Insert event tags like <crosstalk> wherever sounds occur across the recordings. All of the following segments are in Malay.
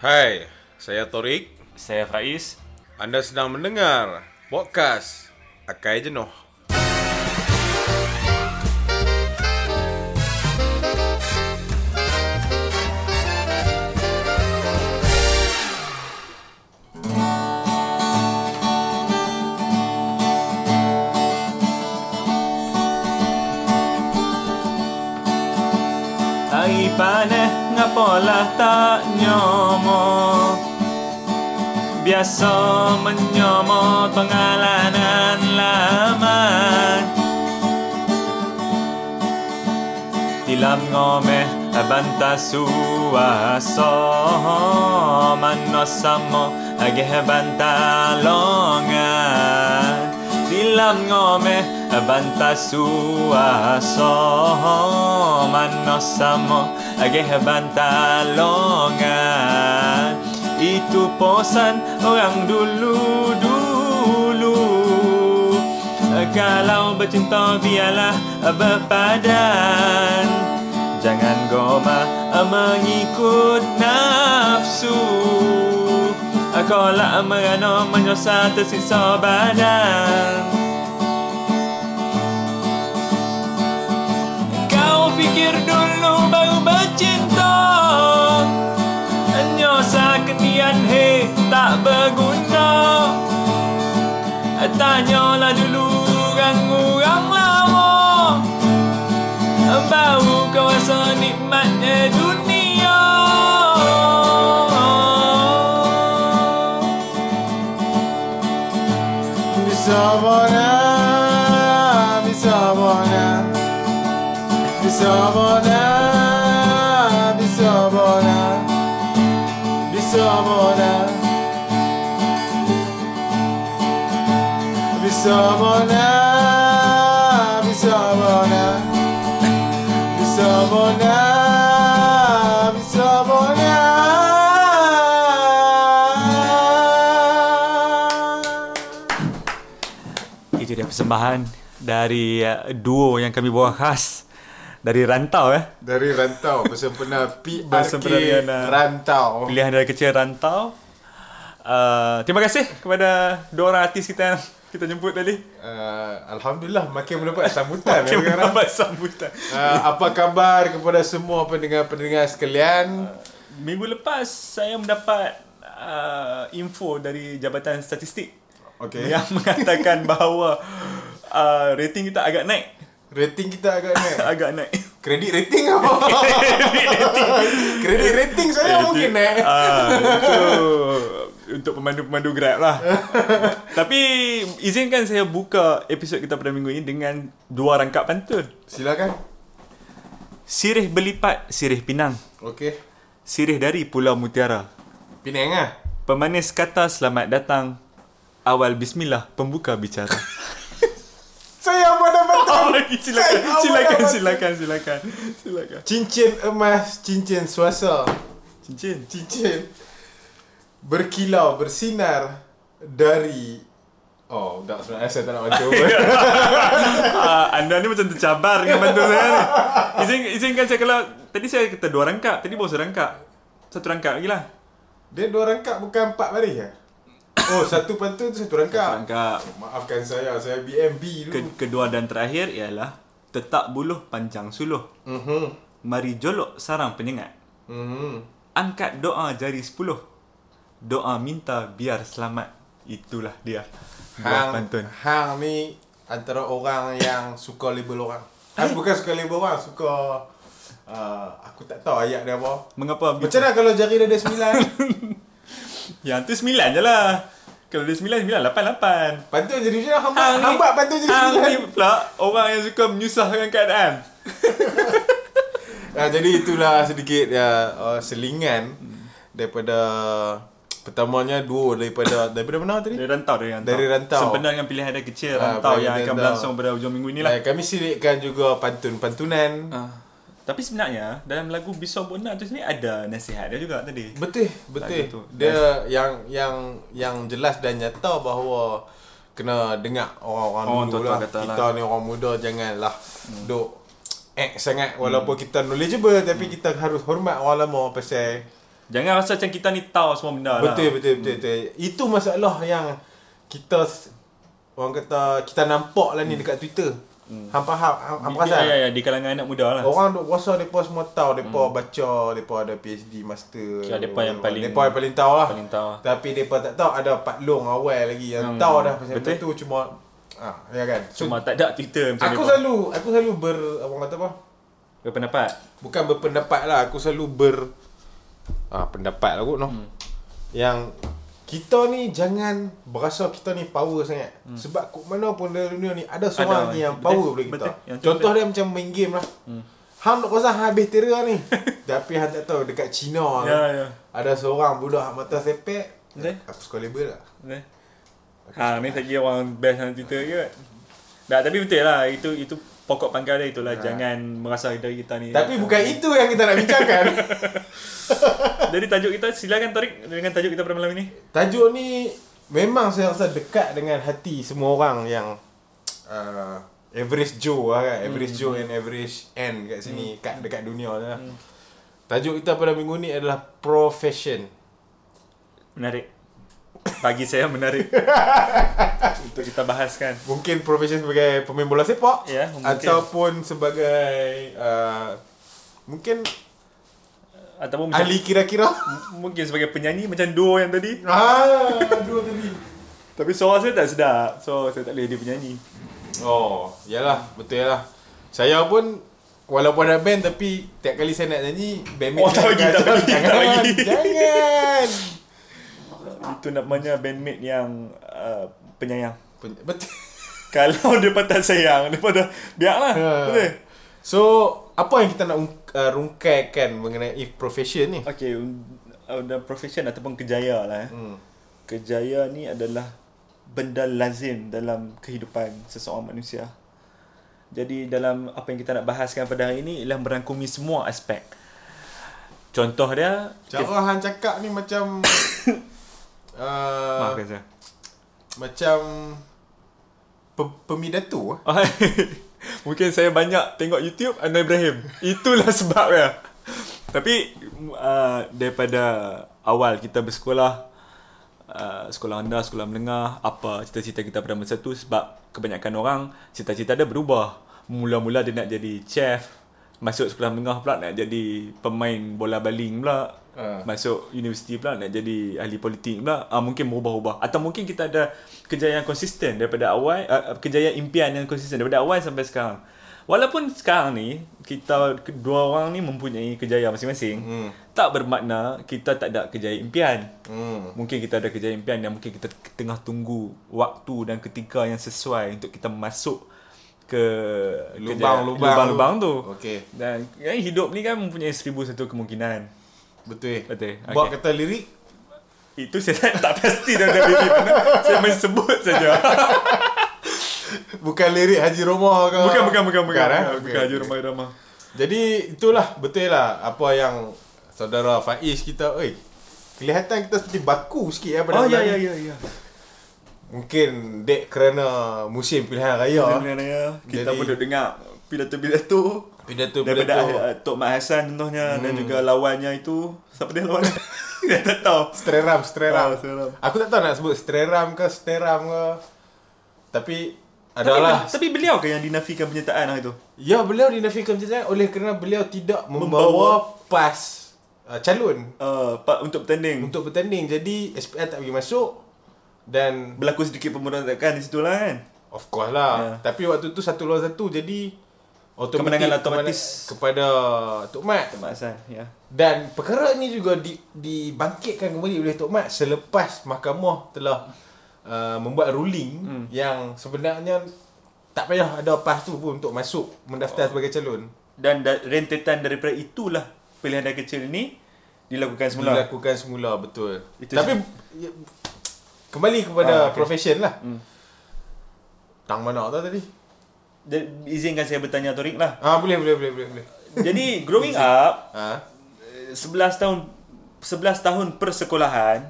Hai, saya Torik. Saya Faiz. Anda sedang mendengar podcast Akai Jenuh. polah tak nyomo. Biasa menyomo pengalanan lama. Tilam ngomeh abanta suaso. Manosamo ageh banta longan Tilam ngomeh abanta suaso. Manosamo agih bantah longan Itu posan orang dulu-dulu Kalau bercinta biarlah berpadan. Jangan goma mengikut nafsu. Kalau merana menyusah tersiksa badan. Kau fikir dulu baru bercinta. Nyosah ketian he tak berguna. Tanyalah dulu orang-orang lama. Baru kau rasa nikmatnya bisabona, bisabona, bisabona, bisabona. Itu dia persembahan dari uh, duo yang kami bawa khas dari rantau eh. Dari rantau bersempena PRK Bersempena dengan, uh, Rantau. Pilihan dari kecil rantau. Uh, terima kasih kepada dua orang artis kita yang kita jemput tadi. Uh, Alhamdulillah makin mendapat <laughs> sambutan Kita ya, mendapat sambutan. Uh, apa khabar kepada semua pendengar-pendengar sekalian? Minggu lepas saya mendapat uh, info dari Jabatan Statistik Okey. yang mengatakan <laughs> bahawa uh, rating kita agak naik. Rating kita agak naik. <laughs> agak naik. Kredit rating apa? <laughs> Kredit rating saya mungkin naik. Ah, itu untuk pemandu-pemandu Grab lah. <laughs> Tapi izinkan saya buka episod kita pada minggu ini dengan dua rangkap pantun. Silakan. Sirih berlipat, sirih pinang. Okey. Sirih dari Pulau Mutiara. Penang ah. Pemanis kata selamat datang. Awal bismillah, pembuka bicara. Saya? Oh, lagi silakan, silakan, silakan, silakan, silakan. Cincin emas, cincin suasa. Cincin. Cincin berkilau bersinar dari Oh, tak sebenarnya saya tak nak baca. uh, <laughs> anda ni macam tercabar dengan bantu saya ni. Izin, izinkan saya kalau tadi saya kata dua rangkap, tadi baru serangkap. Satu rangkap lagi lah. Dia dua rangkap bukan empat baris ya? Oh, satu pantun tu satu rangkap. Rangkap. Maafkan saya, saya BMB dulu. Ke- kedua dan terakhir ialah Tetak buluh panjang suluh. Mhm. Mari jolok sarang penyengat. Mhm. Angkat doa jari sepuluh. Doa minta biar selamat. Itulah dia. Hang, pantun. hang ni antara orang yang suka label orang. Hang bukan suka label orang, suka uh, aku tak tahu ayat dia apa. Mengapa begitu? Macam mana kalau jari dia ada sembilan? <laughs> Yang tu sembilan je lah. Kalau dia sembilan, sembilan, lapan, lapan. pantun jadi macam mana? Hang, Hang hang buat pantun jadi Hang sembilan. ni pula orang yang suka menyusahkan keadaan. Ah, <laughs> jadi itulah sedikit ya uh, selingan daripada pertamanya duo daripada daripada mana tadi? Dari rantau, dari rantau. Dari rantau. Sempena dengan pilihan ada kecil Ah, rantau yang akan rantau. berlangsung pada hujung minggu inilah. Dan kami selitkan juga pantun-pantunan. Ah. Tapi sebenarnya dalam lagu Bisau Bona tu sini ada nasihat dia juga tadi. Betul, betul. Lagu tu. Dia yang yang yang jelas dan nyata bahawa kena dengar orang-orang Orang dulu lah. Kita lah. ni orang muda janganlah hmm. duk act sangat walaupun kita knowledgeable tapi kita harus hormat orang lama pasal Jangan rasa macam kita ni tahu semua benda lah. Betul betul betul betul. Itu masalah yang kita orang kata kita nampak lah ni dekat Twitter. Hang faham, hang, hang Di, perasan? ya, ya, ya, di kalangan anak muda lah. Orang duk rasa depa semua tahu, depa baca, depa ada PhD, master. Kira depa yang paling- depa yang paling tahu lah. Paling tahu lah. Tapi depa tak tahu ada Pak Long awal lagi yang Hmm, tahu dah pasal betul. tu cuma ah ya kan. So, Cuma tak ada Twitter macam aku dia. selalu aku selalu ber apa kata apa? Berpendapat. Bukan berpendapat lah Aku selalu ber ah, Pendapat lah kot no. hmm. Yang Kita ni jangan Berasa kita ni power sangat hmm. Sebab kok mana pun dalam dunia ni Ada seorang Ada, ni yang betul, power daripada kita betul. Contoh betul. dia macam main game lah hmm. Hang nak rasa hang habis tera ni <laughs> Tapi hang tak tahu Dekat China Ya, ya. Ada seorang budak hang mata sepek Betul. Aku suka label lah Eh. Ha, ni lagi orang best dalam Twitter ke. Tak, tapi betul lah. Itu itu pokok pangkal dia itulah. Jangan merasa dari kita ni. Ha. Tapi bukan itu yang kita nak bincangkan <laughs> Jadi tajuk kita silakan Tarik dengan tajuk kita pada malam ini. Tajuk ni memang saya rasa dekat dengan hati semua orang yang uh, average Joe lah kan. Average Joe and average N kat sini kat dekat dunia ni lah. Tajuk kita pada minggu ni adalah profession. Menarik. Bagi saya menarik. <laughs> Untuk kita bahaskan. Mungkin profession sebagai pemain bola sepak Ya, ataupun sebagai uh, mungkin Ataupun macam, ahli kira-kira. mungkin sebagai penyanyi macam duo yang tadi. ah, dua tadi. Tapi suara saya tak sedap. So saya tak boleh dia penyanyi. Oh, yalah, betul lah. Saya pun walaupun ada band tapi tiap kali saya nak nyanyi bandmate Oh, tak bagi, tak bagi, tak jangan, bagi." Jangan. Itu namanya bandmate yang uh, penyayang. Pen- Betul. Kalau dia patah sayang, dia patah biarlah. Ha. Betul. So, apa yang kita nak uh, rungkaikan mengenai profession ni? Okay, uh, the profession ataupun kejaya lah. Eh. Hmm. Kejaya ni adalah benda lazim dalam kehidupan seseorang manusia. Jadi dalam apa yang kita nak bahaskan pada hari ini ialah merangkumi semua aspek. Contoh dia Cara hang cakap ni macam <coughs> uh, Maafkan saya. macam pe- pemidato ah. <laughs> Mungkin saya banyak tengok YouTube Anwar Ibrahim. Itulah sebabnya. Tapi uh, daripada awal kita bersekolah uh, sekolah rendah, sekolah menengah, apa cita-cita kita pada masa tu sebab kebanyakan orang cita-cita dia berubah. Mula-mula dia nak jadi chef, masuk sekolah menengah pula nak jadi pemain bola baling pula. Ah. Masuk universiti pula nak jadi ahli politik pula. Ah mungkin berubah-ubah atau mungkin kita ada kejayaan konsisten daripada awal uh, kejayaan impian yang konsisten daripada awal sampai sekarang. Walaupun sekarang ni kita dua orang ni mempunyai kejayaan masing-masing, Hmm. tak bermakna kita tak ada kejayaan impian. Hmm. Mungkin kita ada kejayaan impian yang mungkin kita tengah tunggu waktu dan ketika yang sesuai untuk kita masuk ke Lubang-lubang lubang-lubang tu. Okey. Dan kan hidup ni kan mempunyai seribu satu kemungkinan. Betul. Betul. Buat Okey. kata lirik Itu saya tak, pasti dah ada baby mana. Saya main sebut saja. <laughs> bukan lirik Haji Roma ke? Bukan bukan bukan bukan. eh? Bukan, Okey, bukan Haji okey. Rumah Irama. Jadi itulah betul lah apa yang saudara Faiz kita, oi. Kelihatan kita seperti baku sikit ya pada Oh ya ya ya ya. Mungkin dek kerana musim pilihan raya. Sebenarnya kita Jadi- pun duk dengar pidato-pidato Pidato daripada pidato uh, Tok Mat Hassan contohnya Hmm. dan juga lawannya itu siapa dia lawan? <laughs> Saya tak tahu. Streram, Streram. Oh, Streram. Aku tak tahu nak sebut Streram ke Steram ke. Tapi Tapi, adalah tapi beliau ke yang dinafikan penyertaan hari itu? ya beliau dinafikan penceritaan oleh kerana beliau tidak membawa, Membawa- pas uh, calon Uh, untuk bertanding untuk bertanding. Jadi SPL tak bagi masuk dan berlaku sedikit pemberontakan di situ lah kan. Of course lah. Ya. Tapi waktu tu satu lawan satu jadi otomatik Kemenangan otomatis. kepada Tok Mat. Tok Mat Hassan ya. Dan perkara ini juga di, dibangkitkan kembali oleh Tok Mat selepas mahkamah telah uh, membuat ruling hmm. yang sebenarnya tak payah ada pas tu pun untuk masuk mendaftar oh. sebagai calon. Dan da- rentetan daripada itulah pilihan dari kecil ini dilakukan semula. Dilakukan semula betul. Itu Tapi ya, kembali kepada Ah, okay. profession lah. Hmm. Tang mana tu tadi? Izinkan saya bertanya Torik lah. Ah boleh boleh boleh boleh boleh. Jadi growing up <laughs> Ah. eh, 11 tahun 11 tahun persekolahan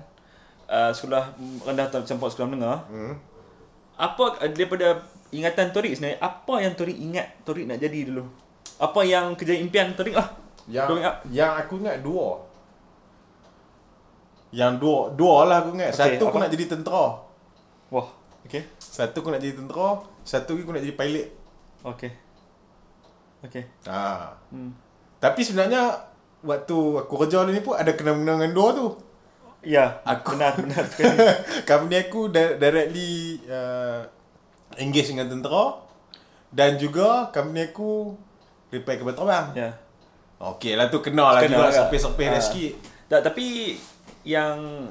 uh, sekolah rendah campur sekolah menengah Hmm. apa daripada ingatan Torik sebenarnya apa yang Torik ingat Torik nak jadi dulu apa yang kerja impian Torik lah Yang growing up yang aku ingat dua. Yang dua dua lah aku ingat. Okay, Satu aku apa? nak jadi tentera. Wah. Okay. Satu aku nak jadi tentera, satu lagi aku nak jadi pilot. Okay. Okay. Ha. Hmm. Tapi sebenarnya waktu aku kerja ni pun ada kena-mena dengan dua tu. Ya, Aku- benar benar sekali. <laughs> Company aku di- directly uh, engage dengan tentera dan juga company aku repair kapal terbang. ya. Okey lah tu kenal lah juga lah. sepih-sepih Ah. dah sikit. Tak, tapi yang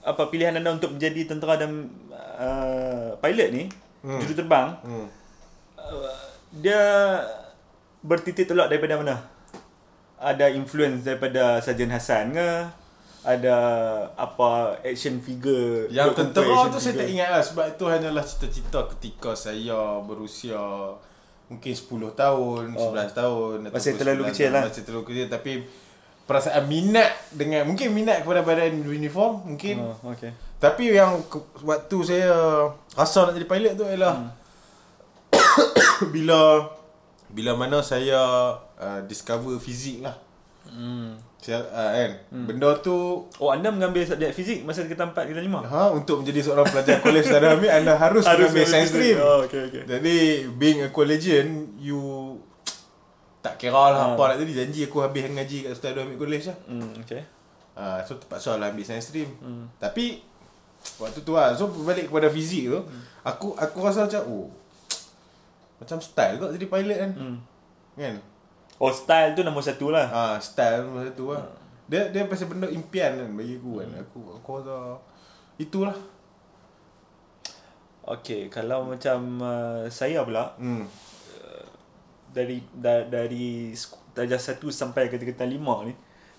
apa pilihan anda untuk menjadi tentera dan uh, pilot ni, Hmm. juru terbang, Hmm. Uh, dia bertitik tolak daripada mana? Ada influence daripada Sarjan Hassan ke? Ada apa action figure? Yang tentera tu action saya tak figure? ingat lah sebab itu hanyalah cita-cita ketika saya berusia mungkin 10 tahun, Oh. 11 tahun Masih terlalu 9 kecil lah. Masih terlalu kecil tapi perasaan minat dengan mungkin minat kepada badan uniform mungkin Oh, okay. Tapi yang waktu saya rasa nak jadi pilot tu ialah Hmm. <coughs> bila bila mana saya uh, discover fizik lah. Hmm. Saya uh, kan. Hmm. Benda tu Oh, anda mengambil subjek fizik masa kita 4 kita 5? ha untuk menjadi seorang pelajar kolej Darah Amir anda <laughs> harus, harus mengambil science stream. Oh, okay, okay. Jadi being a collegian you tak kira lah Ha. apa nak jadi janji aku habis ngaji kat Ustaz Darah Amir College lah. Hmm, okay. Ah, so terpaksa lah ambil science stream. Hmm. Tapi waktu tu lah. So balik kepada fizik tu, aku aku rasa macam oh macam style kot jadi pilot kan. Hmm. Kan? Oh, style tu nombor satu lah. Ah, style macam tu lah. Dia dia pasal benda impian kan bagi aku kan. Aku aku rasa itulah. Okay, kalau macam uh, saya pula Hmm. dari da, dari darjah 1 sampai ke tingkatan 5 ni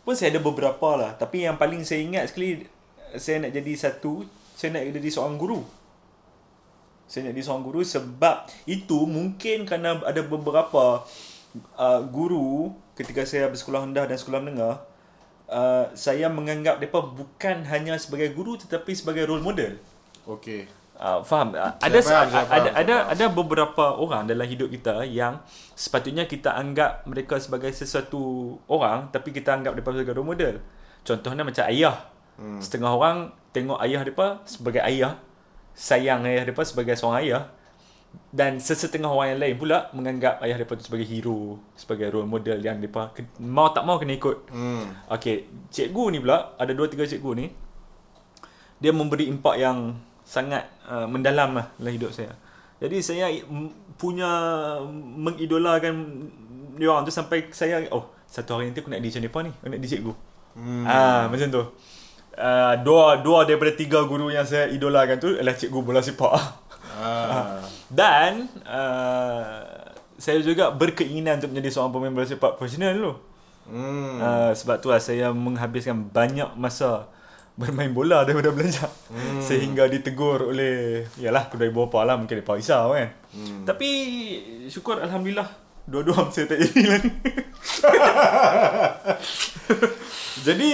pun saya ada beberapa lah. Tapi yang paling saya ingat sekali saya nak jadi satu, saya nak jadi seorang guru. Saya nak jadi seorang guru sebab itu mungkin kerana ada beberapa uh, guru ketika saya bersekolah rendah dan sekolah menengah uh, saya menganggap mereka bukan hanya sebagai guru tetapi sebagai role model. Okay. Uh, faham. Uh, ada faham, ada faham, ada faham. ada beberapa orang dalam hidup kita yang sepatutnya kita anggap mereka sebagai sesuatu orang tapi kita anggap mereka sebagai role model. Contohnya macam ayah. Hmm. Setengah orang tengok ayah mereka sebagai ayah, sayang ayah mereka sebagai seorang ayah dan sesetengah orang yang lain pula menganggap ayah mereka tu sebagai hero, sebagai role model yang mereka ke- mau tak mau kena ikut. Hmm. Okey, cikgu ni pula ada dua tiga cikgu ni dia memberi impak yang sangat uh, mendalam lah dalam hidup saya. Jadi saya punya mengidolakan dia orang tu sampai saya oh satu hari nanti aku nak jadi macam depa ni, aku nak jadi cikgu. Hmm. Ah macam tu. Uh, dua dua daripada tiga guru yang saya idolakan tu adalah cikgu bola sepak. <laughs> Ah. Dan uh, saya juga berkeinginan untuk menjadi seorang pemain bola sepak profesional dulu. Hmm. Uh, sebab tu lah saya menghabiskan banyak masa bermain bola daripada belajar. Hmm. Sehingga ditegur oleh yalah kedai bapa lah mungkin dia risau kan. Hmm. Tapi syukur alhamdulillah dua-dua <laughs> saya tak jadi lah ni. <laughs> Jadi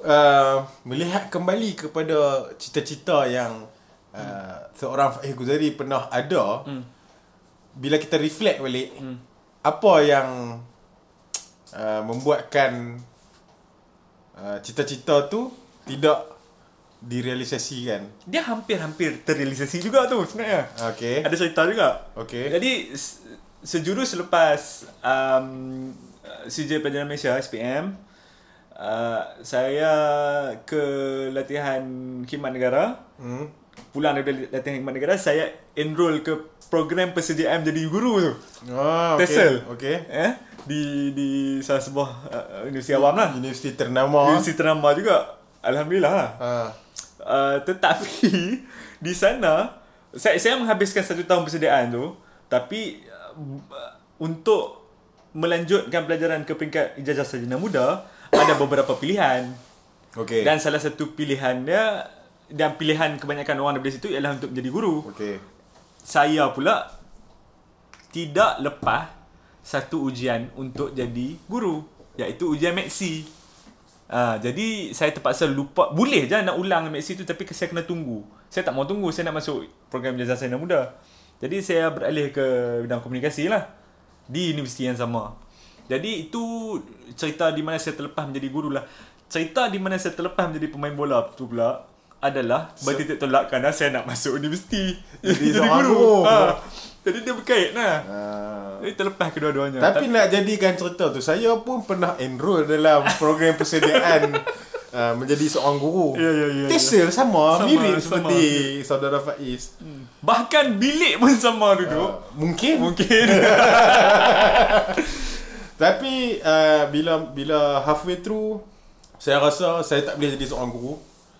uh, melihat kembali kepada cita-cita yang uh, seorang Faiz Guzari pernah ada Hmm. bila kita reflect balik Hmm. apa yang uh, membuatkan uh, cita-cita tu tidak direalisasikan. Dia hampir-hampir terrealisasi juga tu sebenarnya. Okey. Ada cerita juga. Okey. Jadi se- sejurus selepas um, CJ Pelajaran Malaysia SPM uh, saya ke latihan khidmat negara Hmm. pulang dari latihan khidmat negara saya enroll ke program persediaan menjadi guru tu Oh, okey. TESOL Okey. eh di di salah sebuah uh, universiti awam lah Universiti ternama. universiti ternama juga alhamdulillah lah Ha. Uh, tetapi <laughs> di sana saya saya menghabiskan satu tahun persediaan tu tapi uh, untuk melanjutkan pelajaran ke peringkat ijazah sarjana muda ada beberapa pilihan Okey. dan salah satu pilihannya dan pilihan kebanyakan orang daripada situ ialah untuk menjadi guru Okey. saya pula tidak lepas satu ujian untuk jadi guru iaitu ujian Maxi. Ah, jadi saya terpaksa lupa boleh je nak ulang Maxi tu tapi saya kena tunggu. Saya tak mau tunggu, saya nak masuk program jazah saya muda. Jadi saya beralih ke bidang komunikasi lah di universiti yang sama. Jadi itu cerita di mana saya terlepas menjadi guru lah. cerita di mana saya terlepas menjadi pemain bola tu pula adalah bertitik tolak kerana saya nak masuk universiti. Jadi <laughs> seorang guru. Ha. Jadi dia berkait lah. Ah. Jadi terlepas kedua-duanya. Tapi nak jadikan cerita tu Saya pun pernah enroll dalam program persediaan uh, <laughs> Menjadi seorang guru Ya, ya, ya, ya. Tesel sama, Sama, Mirip sama. seperti saudara Faiz Bahkan bilik pun sama duduk. Mungkin Mungkin. <laughs> Tapi uh, bila bila halfway through Saya rasa saya tak boleh jadi seorang guru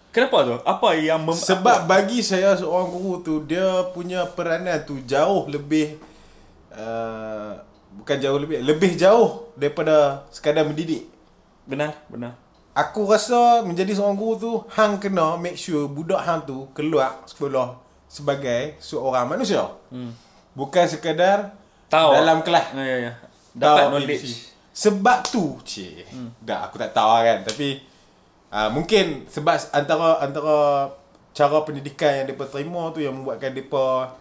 Kenapa tu? Apa yang mem- Sebab bagi saya seorang guru tu Dia punya peranan tu jauh lebih uh, Bukan jauh lebih Lebih jauh daripada sekadar mendidik benar, benar. Aku rasa menjadi seorang guru tu Hang kena make sure budak hang tu keluar sekolah Sebagai seorang manusia Hmm. Bukan sekadar Tahu. dalam kelas Ya, ya, ya. Dapat tahu knowledge. Sebab tu, cik. Hmm. Dah aku tak tahu kan, tapi uh, mungkin sebab antara antara cara pendidikan yang depa terima tu yang membuatkan depa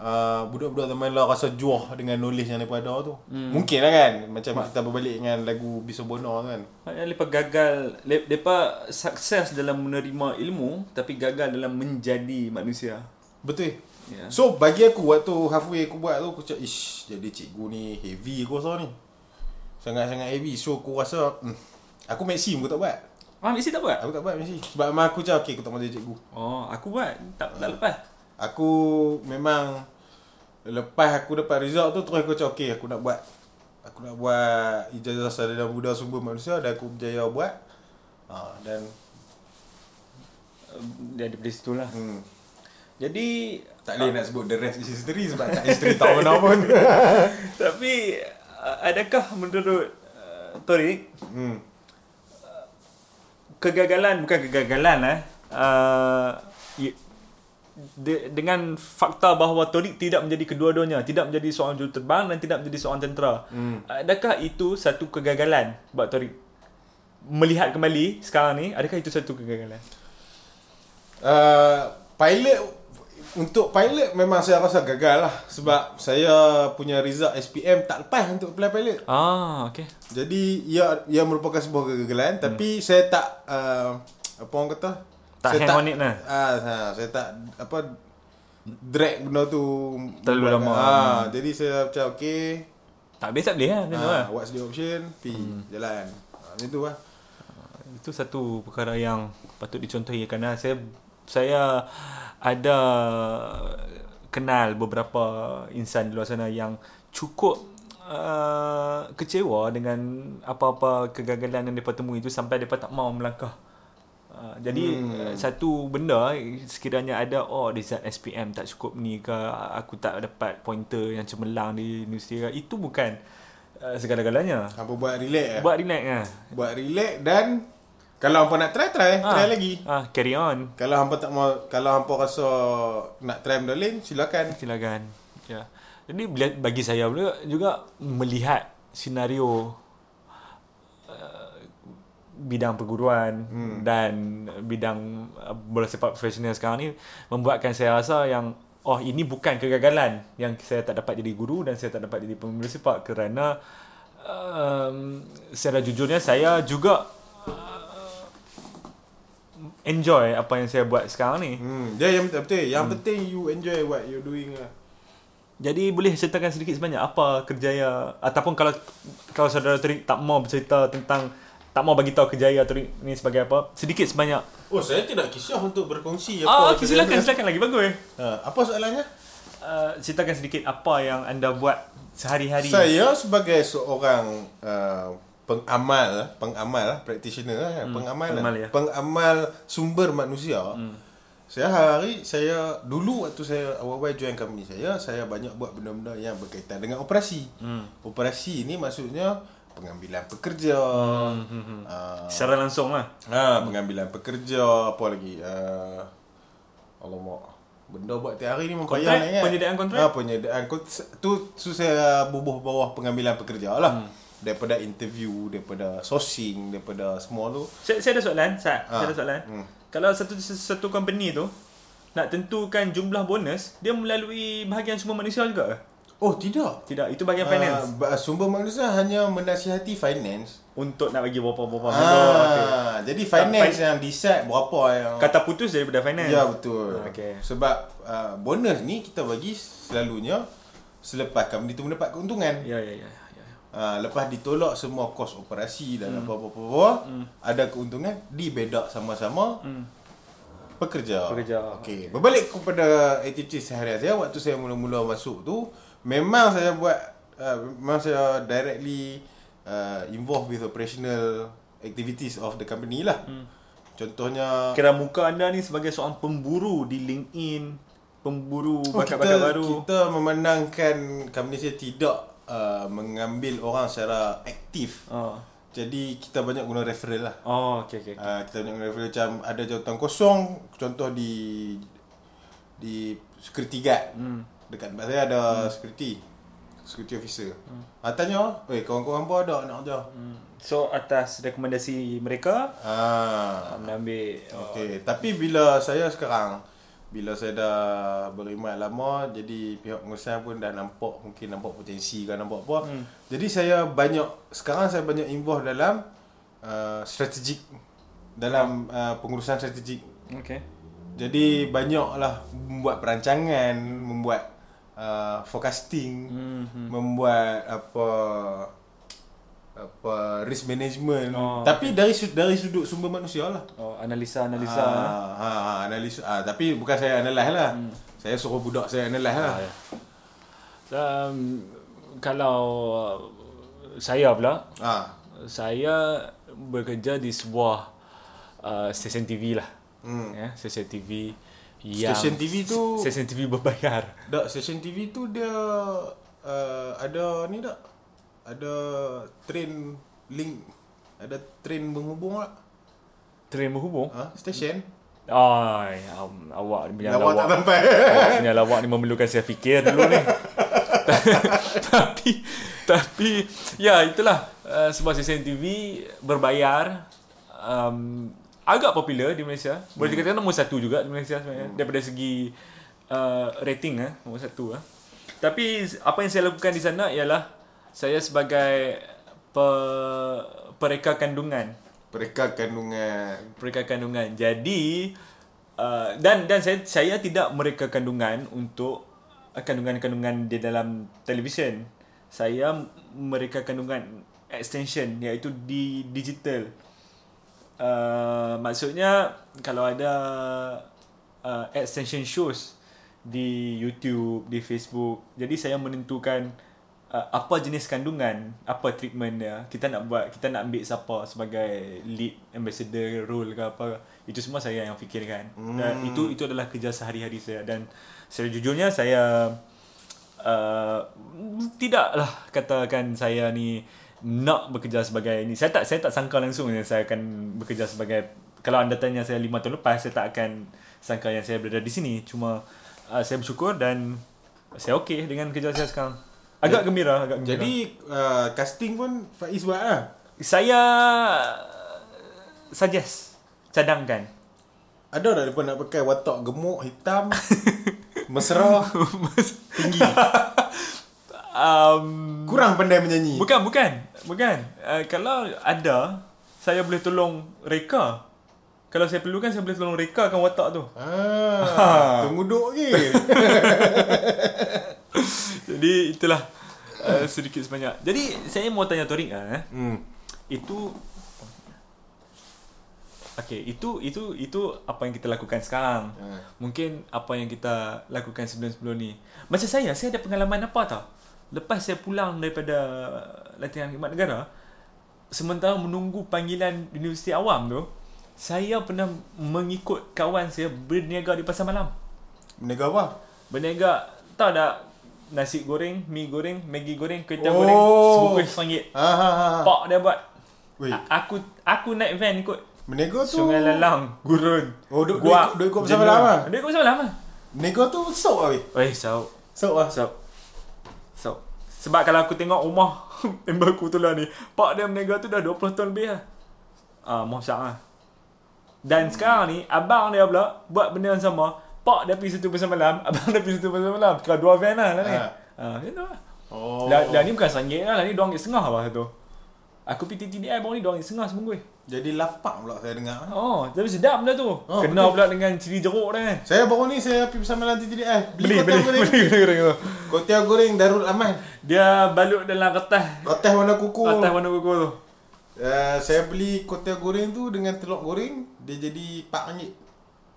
uh, budak-budak zaman lah rasa juah dengan knowledge yang depa ada tu. Hmm. Mungkin lah kan, macam kita berbalik dengan lagu Bisobona tu kan. Maknanya mereka gagal Mereka sukses dalam menerima ilmu Tapi gagal dalam menjadi manusia Betul. Ya. So bagi aku waktu halfway aku buat tu aku cakap ish jadi cikgu ni heavy aku rasa ni. Sangat-sangat heavy. So aku rasa hmm, aku maxim aku tak buat. Ah, mesti tak buat? Aku tak buat mesti Sebab memang aku cakap Okay aku tak mahu jadi cikgu Oh, aku buat Tak, tak lepas Aku memang Lepas aku dapat result tu Terus aku cakap Okay aku nak buat Aku nak buat Ijazah Sarjana Buddha Sumber Manusia Dan aku berjaya buat ha, Dan Dia ada dari situ lah hmm, Jadi Tak boleh nak sebut The rest is history Sebab tak history tahu <laughs> mana pun Tapi uh, Adakah menurut uh, Torik hmm. Kegagalan Bukan kegagalan eh uh, de, dengan fakta bahawa Torik tidak menjadi kedua-duanya, tidak menjadi seorang juruterbang dan tidak menjadi seorang tentera. Hmm. Adakah itu satu kegagalan buat Torik? Melihat kembali sekarang ni, adakah itu satu kegagalan? uh, Pilot Untuk pilot memang saya rasa gagal lah Sebab saya punya result SPM tak lepas untuk apply pilot Ah, okey. Jadi ia ia merupakan sebuah kegagalan hmm. tapi saya tak uh, apa orang kata Tak saya hang on it lah. Ah, ha, saya tak apa drag benda tu Terlalu lama. Ah, jadi saya macam okey. Tak boleh tak boleh lah. Tu lah. Ah, what's the option? P hmm. jalan. Ah, macam tu lah. Itu satu perkara yang patut dicontohi kerana saya saya ada kenal beberapa insan di luar sana yang cukup uh, kecewa dengan apa-apa kegagalan yang mereka temui itu sampai mereka tak mau melangkah. Uh, jadi hmm. satu benda sekiranya ada oh result SPM tak cukup ni ke aku tak dapat pointer yang cemerlang di universiti ke itu bukan uh, segala-galanya. Apa buat relax eh? Buat relax lah. Buat relax dan kalau hampa nak try try, try lagi. Ah, carry on. Kalau hampa tak mau kalau hampa rasa nak try benda lain, silakan. Silakan. Ya. Jadi bagi saya pula juga melihat senario uh, bidang perguruan hmm. dan bidang uh, bola sepak profesional sekarang ni membuatkan saya rasa yang oh ini bukan kegagalan yang saya tak dapat jadi guru dan saya tak dapat jadi pembela sepak kerana um, secara jujurnya saya juga uh, enjoy apa yang saya buat sekarang ni. Hmm, dia yang betul. betul. Yang hmm. penting you enjoy what you doing lah. Jadi boleh ceritakan sedikit sebanyak apa kerjaya ataupun kalau kalau saudara Torik tak mau bercerita tentang tak mau bagi tahu kerjaya Torik ni sebagai apa, sedikit sebanyak. Oh, saya tidak kisah untuk berkongsi Ah, apa. okay, silakan silakan lagi bagus. Ha, apa soalannya? Uh, ceritakan sedikit apa yang anda buat sehari-hari. Saya sebagai seorang uh, pengamal, pengamal, practitioner, hmm, pengamal, pengamal, pengamal, ya. pengamal sumber manusia. Hmm. Saya hari saya dulu waktu saya awal-awal join company saya, saya banyak buat benda-benda yang berkaitan dengan operasi. Hmm. Operasi ni maksudnya pengambilan pekerja. Hmm, hmm, hmm. Uh, Secara langsung lah. Ha, pengambilan pekerja, apa lagi? Uh, alamak. Benda buat tiap hari ni nak ingat. Penyediaan kontrak? Ha, penyediaan kontrak. Tu, tu saya bubuh bawah pengambilan pekerja lah. Hmm. Daripada interview, daripada sourcing, daripada semua tu. Saya, saya ada soalan, Sat. Ah, Saya ada soalan. hmm. Kalau satu satu company tu nak tentukan jumlah bonus, dia melalui bahagian sumber manusia juga ke? Oh, tidak. Tidak, itu bahagian finance. Uh, sumber manusia hanya menasihati finance untuk nak bagi berapa-berapa modal. Okay. Ah, jadi finance yang decide berapa yang Kata putus daripada finance. Ya betul. Okay. Sebab uh, bonus ni kita bagi selalunya selepas company tu mendapat keuntungan. Ya, ya, ya. Uh, lepas ditolak semua kos operasi dan apa-apa-apa, hmm. ada keuntungan dibedak sama-sama Hmm. pekerja. Pekerja. Okey, berbalik kepada aktiviti seharian saya waktu saya mula-mula masuk tu, memang saya buat uh, memang saya directly uh, involved with operational activities of the company lah. Hmm. Contohnya Kira muka anda ni sebagai seorang pemburu di LinkedIn, pemburu Oh, kita, bakat-bakat baru. kita memandangkan company saya tidak uh, mengambil orang secara aktif. Oh. Jadi kita banyak guna referral lah. Oh, okey okey. Okay. Uh, kita banyak guna referral macam ada jawatan kosong contoh di di security guard. Hmm. Dekat tempat saya ada security security officer. Hmm. Ah, tanya, "Weh, kawan-kawan apa ada nak kerja?" Hmm. So atas rekomendasi mereka Ah. anda ambil oh, Okey, tapi bila saya sekarang bila saya dah berimat lama jadi pihak pengurusan pun dah nampak mungkin nampak potensi kan nampak apa. Hmm. Jadi saya banyak sekarang saya banyak involve dalam uh, strategik dalam uh, pengurusan strategik. okey. Jadi banyaklah membuat perancangan, membuat uh, forecasting, Hmm, hmm. membuat apa apa risk management Oh, tapi dari su- dari sudut sumber manusia lah. Oh, analisa-analisa. Ah, eh. ha, ha, analis ah tapi bukan saya analyse lah. Hmm. Saya suruh budak saya analyse lah. Ah, ya. Um, kalau saya pula, Ah. saya bekerja di sebuah uh, stesen TV lah. Hmm. Ya, stesen TV yang Stesen TV tu stesen TV berbayar. dak stesen TV tu dia uh, ada ni tak? Ada train link ada train menghubung tak? Train berhubung. Ha, stesen. Ai, um, awak ni punya Lawak tak lawak. sampai. Awak punya lawak ni memerlukan saya fikir dulu ni. <laughs> tapi tapi ya itulah uh, sebuah stesen TV berbayar um, agak popular di Malaysia. Boleh dikatakan nombor satu juga di Malaysia sebenarnya daripada segi uh, rating eh nombor satu eh. Tapi apa yang saya lakukan di sana ialah saya sebagai pe, pereka kandungan Mereka kandungan. mereka kandungan. Jadi uh, dan dan saya saya tidak mereka kandungan untuk uh, kandungan-kandungan di dalam televisyen. Saya mereka kandungan extension iaitu di digital. Uh, maksudnya kalau ada uh, extension shows di YouTube, di Facebook. Jadi saya menentukan uh, apa jenis kandungan, apa treatment dia. Kita nak buat, kita nak ambil siapa sebagai lead ambassador role ke apa. Itu semua saya yang fikirkan. Hmm. Dan itu itu adalah kerja sehari-hari saya dan sejujurnya saya uh, tidaklah katakan saya ni nak bekerja sebagai ni. Saya tak saya tak sangka langsung yang saya akan bekerja sebagai kalau anda tanya saya 5 tahun lepas saya tak akan sangka yang saya berada di sini. Cuma uh, saya bersyukur dan saya okey dengan kerja saya sekarang. Agak gembira, agak gembira. Jadi uh, casting pun Faiz buat lah. saya suggest cadangkan. Ada tak depa nak pakai watak gemuk hitam <laughs> mesra <laughs> tinggi um, kurang pandai menyanyi. bukan bukan bukan. Uh, kalau ada saya boleh tolong reka. Kalau saya perlukan saya boleh tolong rekakan watak tu. Ah, <laughs> tunggu ke. <laughs> Jadi itulah uh, sedikit sebanyak. Jadi saya mau tanya Torik ah eh. hmm. Itu Okay, itu itu itu apa yang kita lakukan sekarang. Hmm. Mungkin apa yang kita lakukan sebelum-sebelum ni. Macam saya, saya ada pengalaman apa tau. Lepas saya pulang daripada latihan khidmat negara, sementara menunggu panggilan Universiti Awam tu, saya pernah mengikut kawan saya berniaga di pasar malam. Menega apa? Berniaga, tahu tak nasi goreng, mi goreng, maggi goreng, kuih Oh. goreng, sebungkus RM1. Ha ha ha. Pak dia buat. A- aku aku naik van ikut menega tu. Sungai Lalang, Gurun. Oh, duk- duk- duk ikut malam ah? Duk ikut pasar malam ah. Menega tu sok ah weh. Weh, so Sok ah. so so sebab kalau aku tengok rumah <laughs> member aku tu lah ni, pak dia berniaga tu dah 20 tahun lebih lah. Ah, mohsak lah. Dan hmm. sekarang ni abang dia pula buat benda yang sama. Pak dia pergi situ pasar malam, <laughs> abang dia pergi situ pasar malam. Kira dua van lah lah ni. Ha. Ah, macam tu lah. Oh. Dah, dah ni bukan RM1 lah, lah ni RM2.5 lah satu. Aku pergi TTDI baru ni Diorang sengah semua Jadi lapak pula saya dengar. Oh Tapi sedap benda tu Oh, Kena betul. pula dengan cili jeruk dah kan Saya baru ni saya pergi bersama dalam TTDI. Beli Beli, beli kotiau goreng. beli goreng tu Kotiau goreng Darul Aman. Dia balut dalam kertas Kotiau warna kuku. Kertas warna kuku tu Uh, saya beli kotiau goreng tu dengan telur goreng. Dia jadi RM4.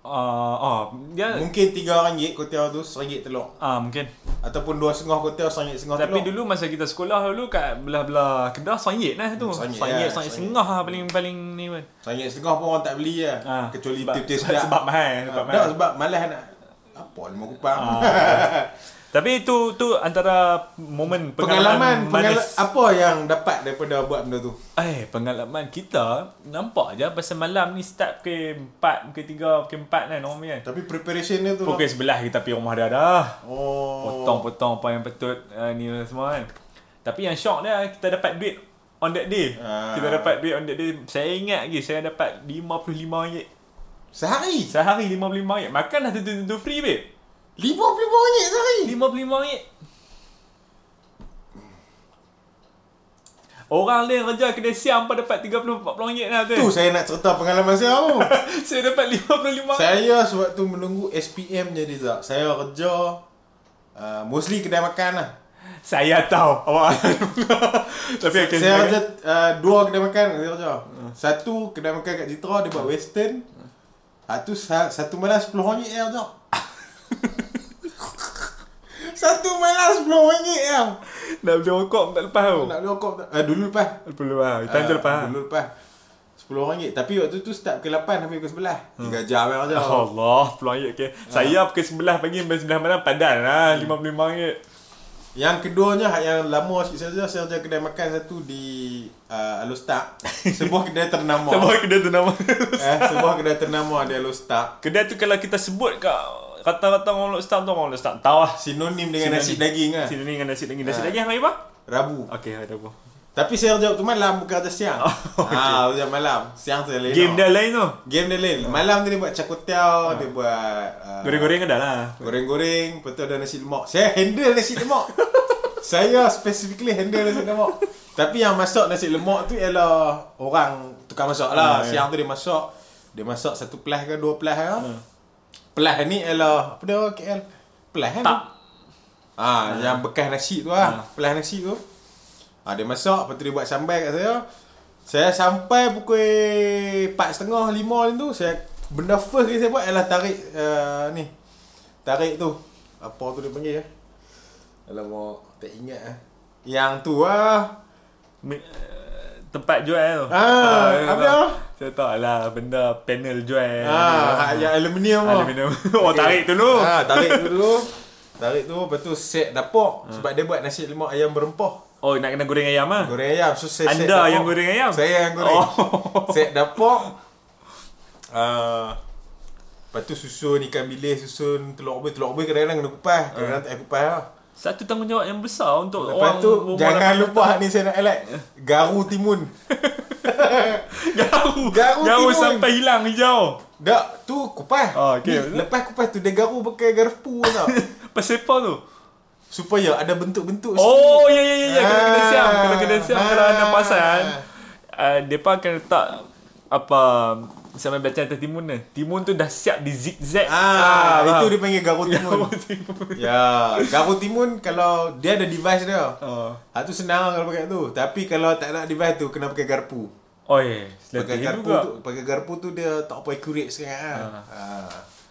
Ah, oh, dia Mungkin RM3 kotiau tu, RM1 telur. ah mungkin. Ataupun dua setengah kotiau, RM1 setengah Tapi telur. dulu masa kita sekolah dulu kat belah-belah Kedah sanggit lah tu. Lah, sanggit sanggit. setengah lah paling paling ni pun. RM1 setengah pun orang tak beli lah. Ah, Kecuali tip-tip sebab- sedap. sebab mahal, Ah, sebab tak, mahal. sebab malas nak. Apa lima kupang. Ah. <laughs> Tapi tu tu antara momen pengalaman, pengalaman, manis. apa yang dapat daripada buat benda tu? Eh, pengalaman kita nampak je pasal malam ni start pukul 4, pukul 3, pukul 4 kan orang kan. Tapi preparation dia tu lah. Pukul 11 kita pergi rumah dia dah. Oh. Potong-potong apa yang patut uh, ni semua kan. Tapi yang shock dia kita dapat duit on that day. Ah. Kita dapat duit on that day. Saya ingat lagi saya dapat RM55. Sehari? Sehari RM55. Makan dah tentu-tentu free babe. RM55 sehari? RM55. Orang lain kerja kedai siam pun dapat RM30-40 dah tu. Tu saya nak cerita pengalaman saya tu. <laughs> saya dapat RM55. saya sewaktu menunggu SPM jadi tak. Saya kerja uh, mostly kedai makan lah. Saya tahu awak. <laughs> Tapi Saya, akan saya kerja uh, dua kedai makan saya kerja. Satu kedai makan kat Citra dia buat western. Satu sa- satu malam RM10 saya kerja. <laughs> satu malam RM10 ya. nak beli rokok tak lepas tau. Nak beli rokok tak? Uh, dulu lepas. Dulu lah. Hitam je Ah, lepas. Dulu lepas. RM10 Tapi waktu tu start pukul 8 sampai pukul 11. 3 jam yang <laughs> kerja. Allah, peluang okay. Saya pukul 11 pagi sampai 9 malam padan lah RM55. Yang keduanya yang lama sikit saja saya kerja kedai makan satu di uh, Alostak. Sebuah kedai ternama. <laughs> Sebab kedai tu nama. eh, sebuah kedai ternama di Alostak. kedai tu kalau kita sebut kat kata-kata orang Lok tu orang Lok Star tahu lah. Sinonim dengan Sinonim. nasi daging lah. Sini dengan nasi daging. Nasi Ah. daging hari apa? Rabu. Okey, apa? Tapi saya kerja waktu malam bukan kerja siang. <laughs> Oh, okay. Ah, malam. Siang saya lain. Game dia lain tu. Game dia lain. Malam tu dia buat cakotiao, dia buat uh, Goreng-goreng ada lah. Goreng-goreng, lepas tu ada nasi lemak. Saya handle nasi lemak. <laughs> saya specifically handle nasi lemak. Tapi yang masak nasi lemak tu ialah orang tukang masak lah. Ah, ya. Siang tu dia masak. Dia masak satu pelah ke dua pelah ke. Pelah ni ialah apa dia KL? Pelah kan? Tak. Ah, yang bekas nasi tu lah. Pelah nasi tu. Ah, dia masak, lepas tu dia buat sambal kat saya. Saya sampai pukul 4.30, 5 macam tu. Saya, benda first kali saya buat ialah tarik uh, ni. Tarik tu. Apa tu dia panggil ya? Alamak, tak ingat lah. Yang tu lah. Mi- eh, tempat jual tu. Ah, ya, apa dia? Saya tahu lah benda panel jual. Ah, yang aluminium tu. Aluminium. <laughs> Oh, tarik dulu. Ah, tarik tu dulu. Tarik tu, lepas tu set dapur. Sebab dia buat nasi lemak ayam berempah. Oh, nak kena goreng ayam ah. Goreng ayam. So, saya Anda dapur. yang goreng ayam? Saya yang goreng. Oh. Set dapur. Uh, lepas tu susun ikan bilis, susun telur rebus. Telur rebus kadang-kadang kena kupas. Kadang-kadang tak kupas lah. Satu tanggungjawab yang besar untuk Lepas orang tu, berumur jangan 18 lupa ni saya nak highlight. Garu timun. <laughs> Garu. Garu Garu timun. sampai hilang hijau. Tak, tu kupas. Oh, okey. Ni, lepas kupas tu, dia garu pakai garpu tau. <laughs> Pasal apa tu? Supaya ada bentuk-bentuk Oh, ya ya ya ya. Kalau kena Ah. siam, kalau kena siam, Ah. kalau anda perasan, uh, depa akan letak apa sama baca atas timun ni. Timun tu dah siap di zigzag. Ah, faham? itu dia panggil garu <laughs> timun. Garu timun. ya, garu timun kalau dia ada device dia. Oh. Ha tu senang kalau pakai tu. Tapi kalau tak nak device tu kena pakai garpu. Oh ya, yeah. Pakai garpu juga. tu, pakai garpu tu dia tak apa accurate sangat ah. Ha.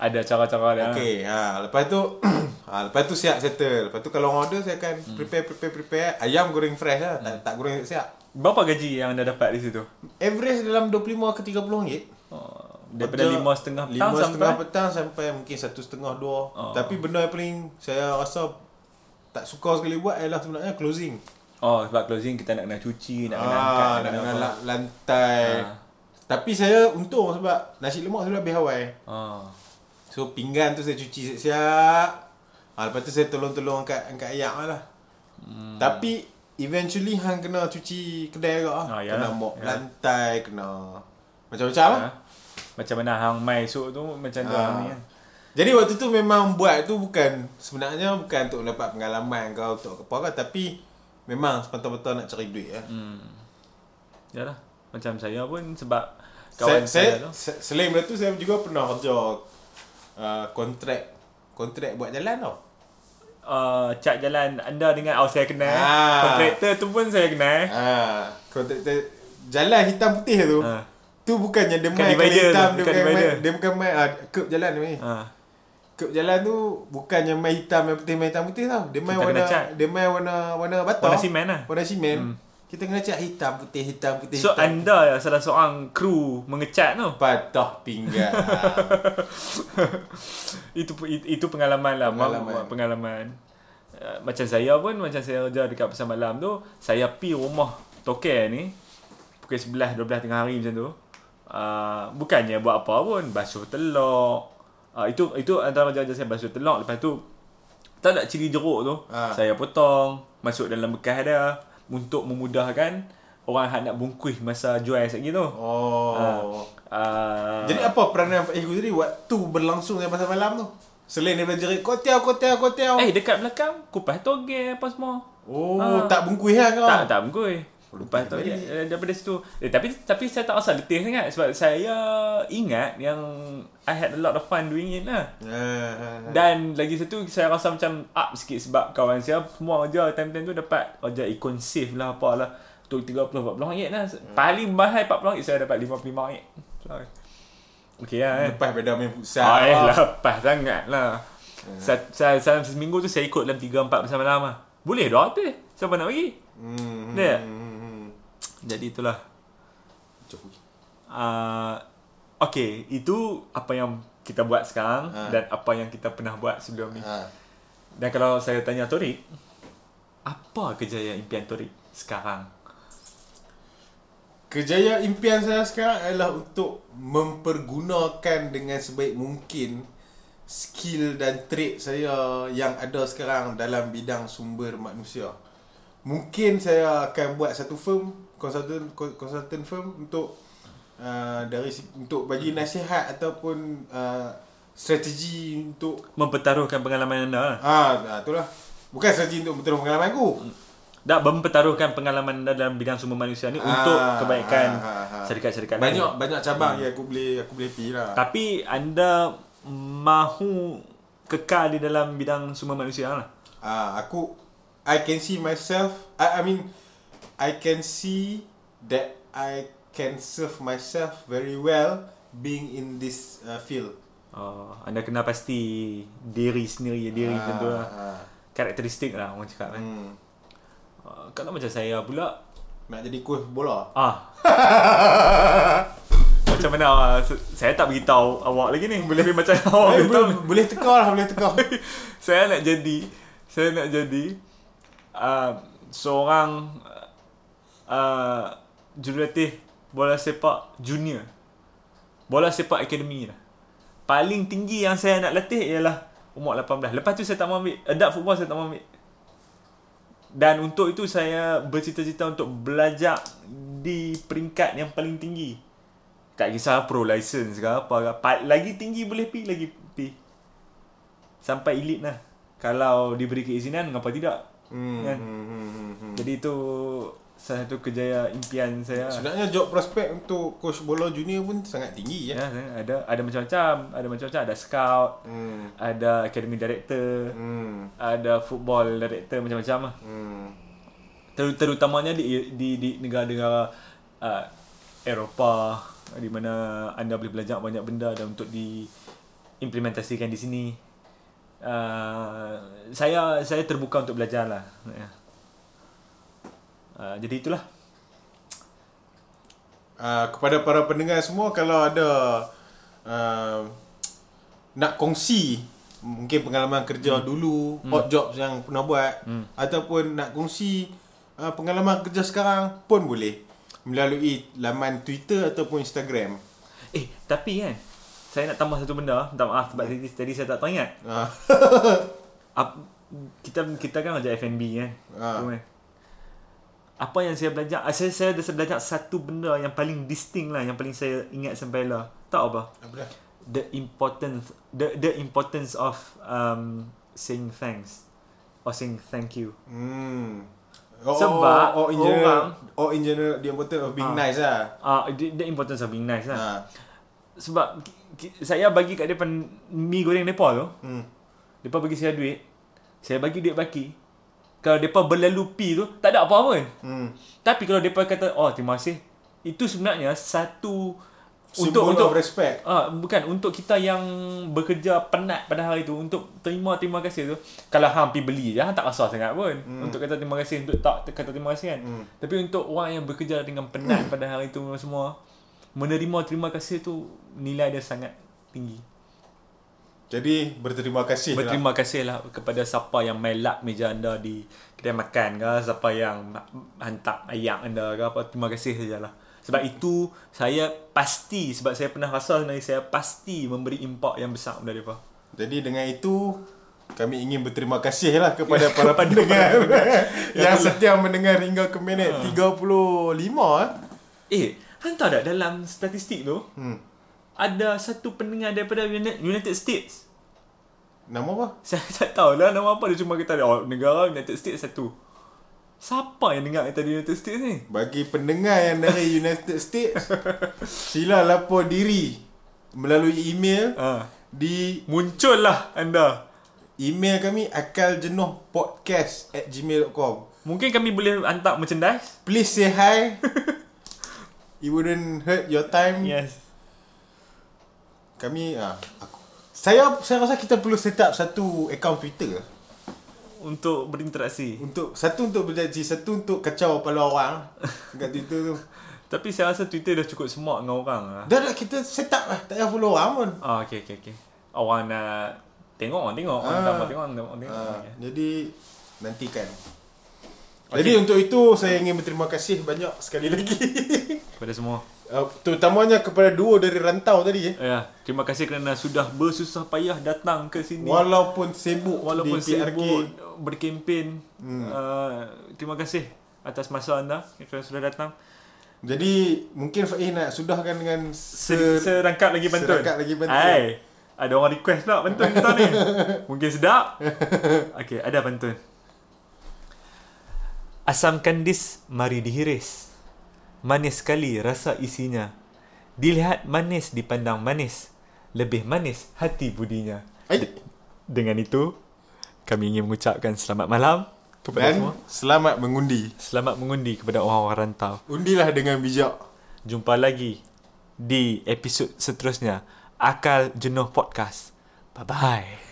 Ada cara-cara dia. Okey, ha lepas tu <clears throat> ha lepas tu siap settle. Lepas tu kalau order saya akan Hmm. prepare prepare prepare ayam goreng fresh lah. Tak, tak goreng siap. Berapa gaji yang anda dapat di situ? Average dalam 25 ke 30 ringgit. Oh, daripada lima setengah petang lima sampai setengah petang sampai mungkin satu setengah dua. Oh. Tapi benda yang paling saya rasa tak suka sekali buat ialah sebenarnya closing. Oh, sebab closing kita nak kena cuci, nak kena Ah, angkat, nak kena kena lantai. Ah. Tapi saya untung sebab nasi lemak sudah habis Hawaii. Ah. So pinggan tu saya cuci siap-siap. Ha, lepas tu saya tolong-tolong angkat angkat ayak lah. Hmm. Tapi eventually hang kena cuci kedai juga ah. Ah, kena yalah. mop Ya. lantai, kena macam-macam lah. Ha? Macam mana hang mai esok tu macam tu Ah. ni kan. Jadi waktu tu memang buat tu bukan sebenarnya bukan untuk mendapat pengalaman kau untuk apa kan tapi memang sepatutnya nak cari duit ya. Hmm. Yalah. Macam saya pun sebab saya, kawan saya, saya, tu. se- selain benda tu saya juga pernah kerja uh, kontrak kontrak buat jalan tau. Uh, cat jalan anda dengan oh saya kenal. Ah. Kontraktor tu pun saya kenal. Ah, kontraktor jalan hitam putih tu. Ha. Tu bukannya dia Bukan main divider hitam tu, dia bukan main dia bukan main ah, curb jalan main. Ha. Curb jalan tu bukannya main hitam main putih main hitam putih tau. Dia main Kita warna dia main warna warna bata. Warna simen lah. Warna simen. Kita kena cat hitam putih hitam putih So hitam. anda yang salah seorang kru mengecat tu. patah pinggang. <laughs> itu itu, pengalaman lah Pengalaman. pengalaman, pengalaman. Uh, macam saya pun macam saya kerja dekat pasar malam tu saya pi rumah token ni pukul 11 12 tengah hari macam tu uh, bukannya buat apa pun basuh telur uh, itu itu antara kerja saya basuh telur lepas tu tak nak cili jeruk tu Ah. saya potong masuk dalam bekas dia untuk memudahkan orang yang nak bungkus masa jual lagi tu oh. uh, Jadi apa peranan Faiz Guzri waktu berlangsung dalam pasal malam tu? Selain daripada jerit kotiau kotiau kotiau. Eh dekat belakang kupas toge apa semua. oh, ah. tak bungkus lah kau. Tak tak mengkui. Letih toge balik. eh, daripada situ. Eh, tapi tapi saya tak rasa letih sangat sebab saya ingat yang I had a lot of fun doing it lah. Ah, ah, ah. Dan lagi satu saya rasa macam up sikit sebab kawan saya semua kerja time-time tu dapat kerja ikon safe lah apalah. Untuk 30-40 ringgit lah. Paling mahal 40 ringgit saya dapat 55 ringgit. So, Okay lah eh. Lepas pada main futsal. Ah, eh, lepas sangat lah. Saya, saya, saya, seminggu tu saya ikut dalam 3-4 bersama lama. Boleh dah tu. Siapa nak pergi? Hmm. Dia. Jadi itulah. Uh, okay, itu apa yang kita buat sekarang Ha. dan apa yang kita pernah buat sebelum ni. Ha. Dan kalau saya tanya Torik, apa kejayaan impian Torik sekarang? Kejayaan impian saya sekarang adalah untuk mempergunakan dengan sebaik mungkin skill dan trait saya yang ada sekarang dalam bidang sumber manusia. Mungkin saya akan buat satu firm, consultant consultant firm untuk uh, dari untuk bagi nasihat ataupun uh, strategi untuk Mempertaruhkan pengalaman anda lah. ah ah, itulah. Bukan strategi untuk betul pengalaman aku. Tak mempertaruhkan pengalaman anda dalam bidang sumber manusia ni Ah, untuk kebaikan ah, ah, ah. syarikat-syarikat lain. Banyak banyak cabang yang aku boleh aku boleh lah. Tapi anda mahu kekal di dalam bidang sumber manusia lah. Ah, aku I can see myself I, I mean I can see that I can serve myself very well being in this uh, field. Oh, anda kena pasti diri sendiri, diri Ah, tentu lah. ah. Karakteristik lah orang cakap kan. Hmm. Uh, kalau macam saya pula, Nak jadi coach bola. ah. <laughs> macam mana se- saya tak beritahu awak lagi ni. Boleh macam <laughs> awak Eh, beritahu. boleh, boleh tekar lah, boleh tekar. <laughs> saya nak jadi saya nak jadi uh, seorang uh, jurulatih bola sepak junior. Bola sepak akademi lah. Paling tinggi yang saya nak latih ialah umur 18. Lepas tu saya tak mau ambil adult football saya tak mau ambil. Dan untuk itu saya bercita-cita untuk belajar di peringkat yang paling tinggi. Tak kisah pro license ke apa ke. Lagi tinggi boleh pi lagi pi. Sampai elite lah. Kalau diberi keizinan mengapa tidak? Hmm, Kan? hmm, hmm, hmm, hmm. Jadi itu salah satu kejaya impian saya. Sebenarnya job prospek untuk coach bola junior pun sangat tinggi ya. Ya, ada ada macam-macam, ada macam-macam, ada scout, Hmm. ada academy director, Hmm. ada football director macam-macam lah. Hmm. Ter- terutamanya di di di negara-negara uh, Eropah di mana anda boleh belajar banyak benda dan untuk diimplementasikan di sini. Uh, saya saya terbuka untuk belajar lah. Uh, jadi itulah. Uh, kepada para pendengar semua kalau ada uh, nak kongsi mungkin pengalaman kerja hmm. dulu, hmm. hot jobs yang pernah buat hmm. ataupun nak kongsi uh, pengalaman kerja sekarang pun boleh melalui laman Twitter ataupun Instagram. Eh, tapi kan saya nak tambah satu benda, minta maaf sebab tadi, tadi saya tak teringat. Uh, <laughs> Ap, kita kita kan kerja F&B kan. Ah. Kan. Apa yang saya belajar, ah, saya saya dah belajar satu benda yang paling distinct lah, yang paling saya ingat sampai lah. Tahu apa? apa dah? The importance the the importance of um saying thanks or saying thank you. Hmm. Sebab oh, in general, orang- oh in general the importance of being Ah. nice lah. Ah, uh, the, the importance of being nice lah. Ha. Sebab saya bagi kat depan mi goreng depa tu, Hmm. depa bagi saya duit. Saya bagi duit baki. Kalau depa berlalu pi tu, tak ada apa-apa pun. Hmm. Tapi kalau depa kata, "Oh, terima kasih." Itu sebenarnya satu Symbol untuk untuk of respect. Ah, bukan untuk kita yang bekerja penat pada hari tu untuk terima terima kasih tu. Kalau hang pergi beli je, hang tak rasa sangat pun. Hmm. Untuk kata terima kasih untuk tak kata terima kasih kan. Hmm. Tapi untuk orang yang bekerja dengan penat pada hari tu semua menerima terima kasih tu nilai dia sangat tinggi. Jadi berterima kasih lah. Berterima kasihlah kepada siapa yang melak meja anda di kedai makan ke, siapa yang hantar ayam anda ke apa, terima kasih sajalah. Sebab itu saya pasti sebab saya pernah rasa sebenarnya saya pasti memberi impak yang besar kepada mereka. Jadi dengan itu kami ingin berterima kasih lah kepada <laughs> para pendengar <laughs> yang setia mendengar hingga ke minit 35 eh. Eh, hang tahu tak dalam statistik tu Hmm. Ada satu pendengar daripada Uni- United States. Nama apa? <laughs> Saya tak tahu lah nama apa dia cuma kata oh, negara United States satu. Siapa yang dengar kata United States ni? Bagi pendengar yang dari United States <laughs> sila lapor diri melalui email Ha. di Muncullah anda. email kami akaljenuhpodcast at gmail.com Mungkin kami boleh hantar merchandise. Please say hi <laughs> It wouldn't hurt your time Yes. Kami ah, aku, saya saya rasa kita perlu set up satu account Twitter Untuk berinteraksi. untuk satu untuk berjanji satu untuk kacau kepala orang <laughs> kat Twitter tu. Tapi saya rasa Twitter dah cukup semak dengan orang lah. Dah dah kita set up lah tak payah follow orang pun. Ah, okay, okay, okay. Orang nak tengok, orang tengok. Orang Ah. tak tengok, orang mau tengok. Ah, Okay. jadi nantikan. Okey. Jadi untuk itu saya ingin berterima kasih banyak sekali lagi. <laughs> Kepada semua. uh, terutamanya kepada dua dari rantau tadi eh. Ya, terima kasih kerana sudah bersusah payah datang ke sini. Walaupun sibuk Walaupun di PRK. sibuk berkempen. Hmm. Uh, terima kasih atas masa anda kerana sudah datang. Jadi mungkin Faiz nak sudahkan dengan Ser, serangkap lagi pantun. serangkap lagi pantun. Hai, ada orang request pula pantun kita ni. <laughs> Mungkin sedap. Okey, ada pantun. Asam kandis mari dihiris. Manis sekali rasa isinya. Dilihat manis dipandang manis. Lebih manis hati budinya. Hai. Dengan itu, kami ingin mengucapkan selamat malam kepada Dan semua. selamat mengundi. Selamat mengundi kepada orang-orang rantau. Undilah dengan bijak. Jumpa lagi di episod seterusnya Akal Jenuh Podcast. Bye-bye.